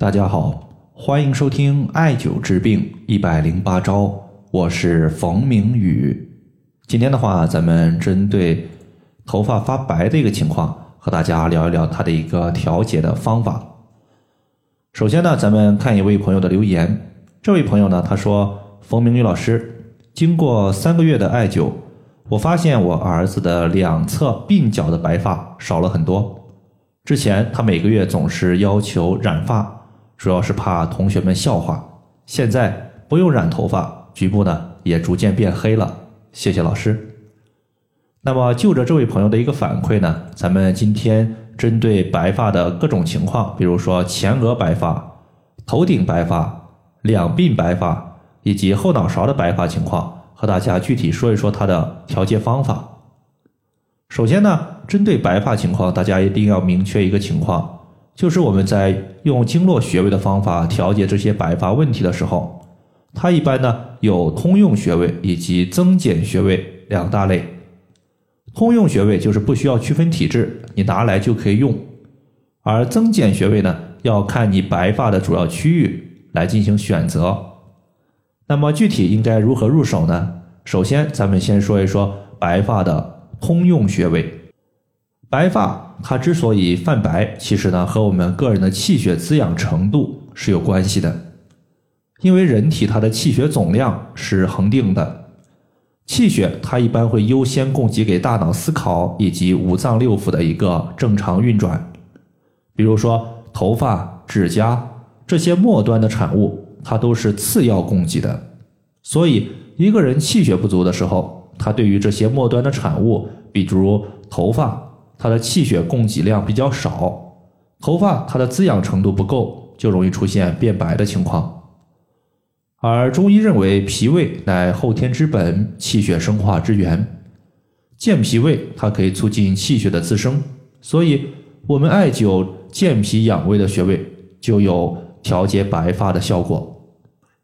大家好，欢迎收听艾灸治病一百零八招，我是冯明宇。今天的话，咱们针对头发发白的一个情况，和大家聊一聊它的一个调节的方法。首先呢，咱们看一位朋友的留言。这位朋友呢，他说：“冯明宇老师，经过三个月的艾灸，我发现我儿子的两侧鬓角的白发少了很多。之前他每个月总是要求染发。”主要是怕同学们笑话。现在不用染头发，局部呢也逐渐变黑了。谢谢老师。那么就着这位朋友的一个反馈呢，咱们今天针对白发的各种情况，比如说前额白发、头顶白发、两鬓白发以及后脑勺的白发情况，和大家具体说一说它的调节方法。首先呢，针对白发情况，大家一定要明确一个情况。就是我们在用经络穴位的方法调节这些白发问题的时候，它一般呢有通用穴位以及增减穴位两大类。通用穴位就是不需要区分体质，你拿来就可以用；而增减穴位呢，要看你白发的主要区域来进行选择。那么具体应该如何入手呢？首先，咱们先说一说白发的通用穴位。白发它之所以泛白，其实呢和我们个人的气血滋养程度是有关系的。因为人体它的气血总量是恒定的，气血它一般会优先供给给大脑思考以及五脏六腑的一个正常运转。比如说头发、指甲这些末端的产物，它都是次要供给的。所以一个人气血不足的时候，他对于这些末端的产物，比如头发。它的气血供给量比较少，头发它的滋养程度不够，就容易出现变白的情况。而中医认为脾胃乃后天之本，气血生化之源，健脾胃它可以促进气血的滋生，所以我们艾灸健脾养胃的穴位就有调节白发的效果。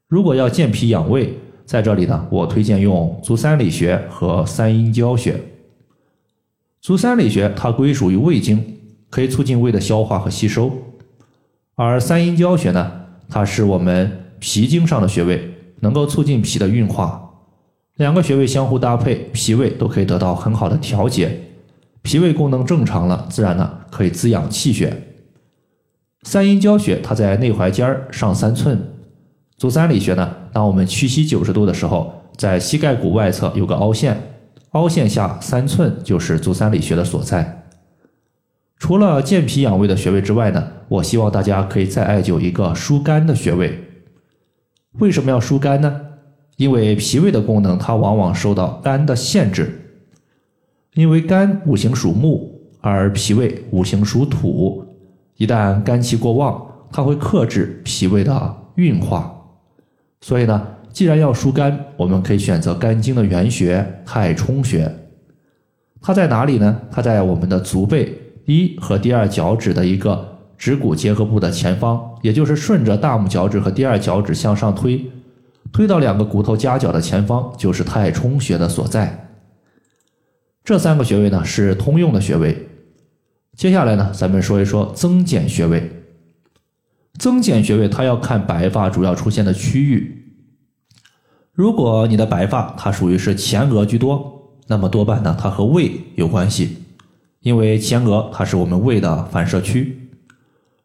如果要健脾养胃，在这里呢，我推荐用足三里穴和三阴交穴。足三里穴它归属于胃经，可以促进胃的消化和吸收；而三阴交穴呢，它是我们脾经上的穴位，能够促进脾的运化。两个穴位相互搭配，脾胃都可以得到很好的调节。脾胃功能正常了，自然呢可以滋养气血。三阴交穴它在内踝尖儿上三寸。足三里穴呢，当我们屈膝九十度的时候，在膝盖骨外侧有个凹陷。凹陷下三寸就是足三里穴的所在。除了健脾养胃的穴位之外呢，我希望大家可以再艾灸一个疏肝的穴位。为什么要疏肝呢？因为脾胃的功能它往往受到肝的限制。因为肝五行属木，而脾胃五行属土，一旦肝气过旺，它会克制脾胃的运化。所以呢。既然要疏肝，我们可以选择肝经的原穴太冲穴。它在哪里呢？它在我们的足背一和第二脚趾的一个趾骨结合部的前方，也就是顺着大拇脚趾和第二脚趾向上推，推到两个骨头夹角的前方，就是太冲穴的所在。这三个穴位呢是通用的穴位。接下来呢，咱们说一说增减穴位。增减穴位它要看白发主要出现的区域。如果你的白发它属于是前额居多，那么多半呢它和胃有关系，因为前额它是我们胃的反射区。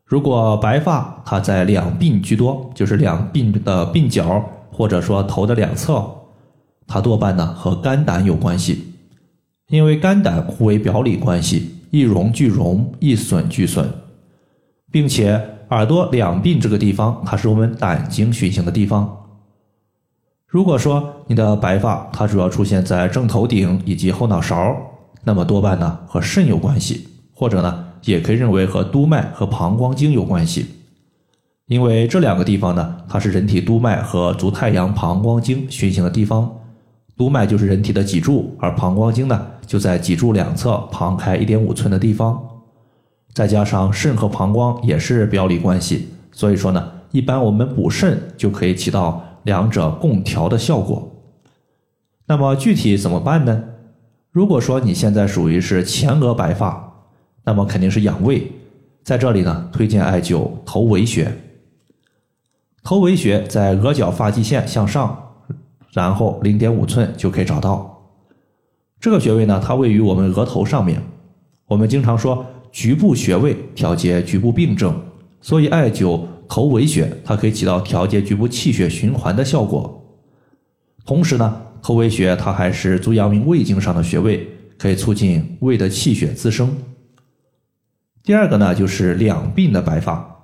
如果白发它在两鬓居多，就是两鬓的鬓角或者说头的两侧，它多半呢和肝胆有关系，因为肝胆互为表里关系，一荣俱荣，一损俱损，并且耳朵两鬓这个地方，它是我们胆经循行的地方。如果说你的白发它主要出现在正头顶以及后脑勺，那么多半呢和肾有关系，或者呢也可以认为和督脉和膀胱经有关系，因为这两个地方呢它是人体督脉和足太阳膀胱经循行的地方，督脉就是人体的脊柱，而膀胱经呢就在脊柱两侧旁开一点五寸的地方，再加上肾和膀胱也是表里关系，所以说呢一般我们补肾就可以起到。两者共调的效果，那么具体怎么办呢？如果说你现在属于是前额白发，那么肯定是养胃，在这里呢推荐艾灸头维穴，头维穴在额角发际线向上，然后零点五寸就可以找到。这个穴位呢，它位于我们额头上面。我们经常说局部穴位调节局部病症，所以艾灸头维穴它可以起到调节局部气血循环的效果。同时呢，头维穴它还是足阳明胃经上的穴位，可以促进胃的气血滋生。第二个呢，就是两鬓的白发。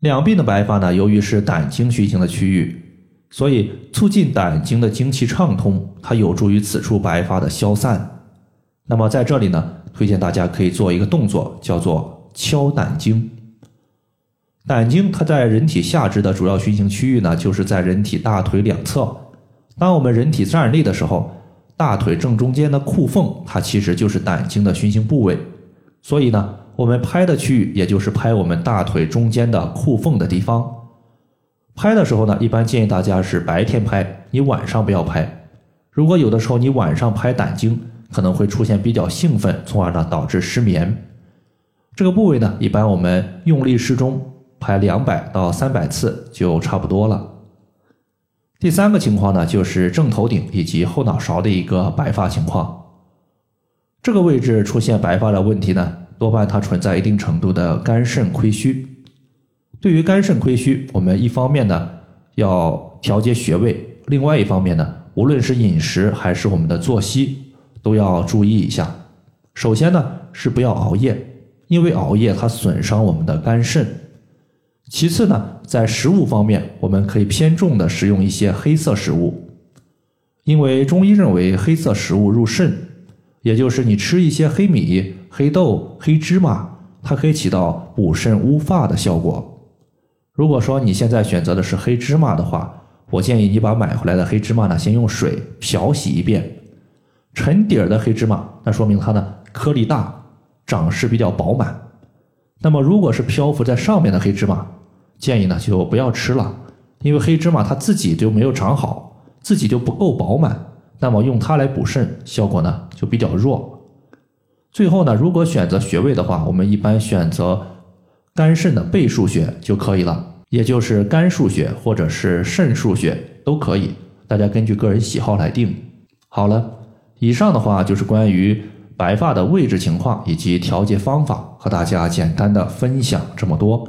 两鬓的白发呢，由于是胆经循行的区域，所以促进胆经的经气畅通，它有助于此处白发的消散。那么在这里呢，推荐大家可以做一个动作，叫做敲胆经。胆经它在人体下肢的主要循行区域呢，就是在人体大腿两侧。当我们人体站立的时候，大腿正中间的裤缝，它其实就是胆经的循行部位。所以呢。我们拍的区域，也就是拍我们大腿中间的裤缝的地方。拍的时候呢，一般建议大家是白天拍，你晚上不要拍。如果有的时候你晚上拍胆经，可能会出现比较兴奋，从而呢导致失眠。这个部位呢，一般我们用力适中，拍两百到三百次就差不多了。第三个情况呢，就是正头顶以及后脑勺的一个白发情况。这个位置出现白发的问题呢？多半它存在一定程度的肝肾亏虚。对于肝肾亏虚，我们一方面呢要调节穴位，另外一方面呢，无论是饮食还是我们的作息，都要注意一下。首先呢是不要熬夜，因为熬夜它损伤我们的肝肾。其次呢，在食物方面，我们可以偏重的食用一些黑色食物，因为中医认为黑色食物入肾，也就是你吃一些黑米。黑豆、黑芝麻，它可以起到补肾乌发的效果。如果说你现在选择的是黑芝麻的话，我建议你把买回来的黑芝麻呢，先用水漂洗一遍。沉底儿的黑芝麻，那说明它呢颗粒大，长势比较饱满。那么如果是漂浮在上面的黑芝麻，建议呢就不要吃了，因为黑芝麻它自己就没有长好，自己就不够饱满，那么用它来补肾，效果呢就比较弱。最后呢，如果选择穴位的话，我们一般选择肝肾的背腧穴就可以了，也就是肝腧穴或者是肾腧穴都可以，大家根据个人喜好来定。好了，以上的话就是关于白发的位置情况以及调节方法，和大家简单的分享这么多。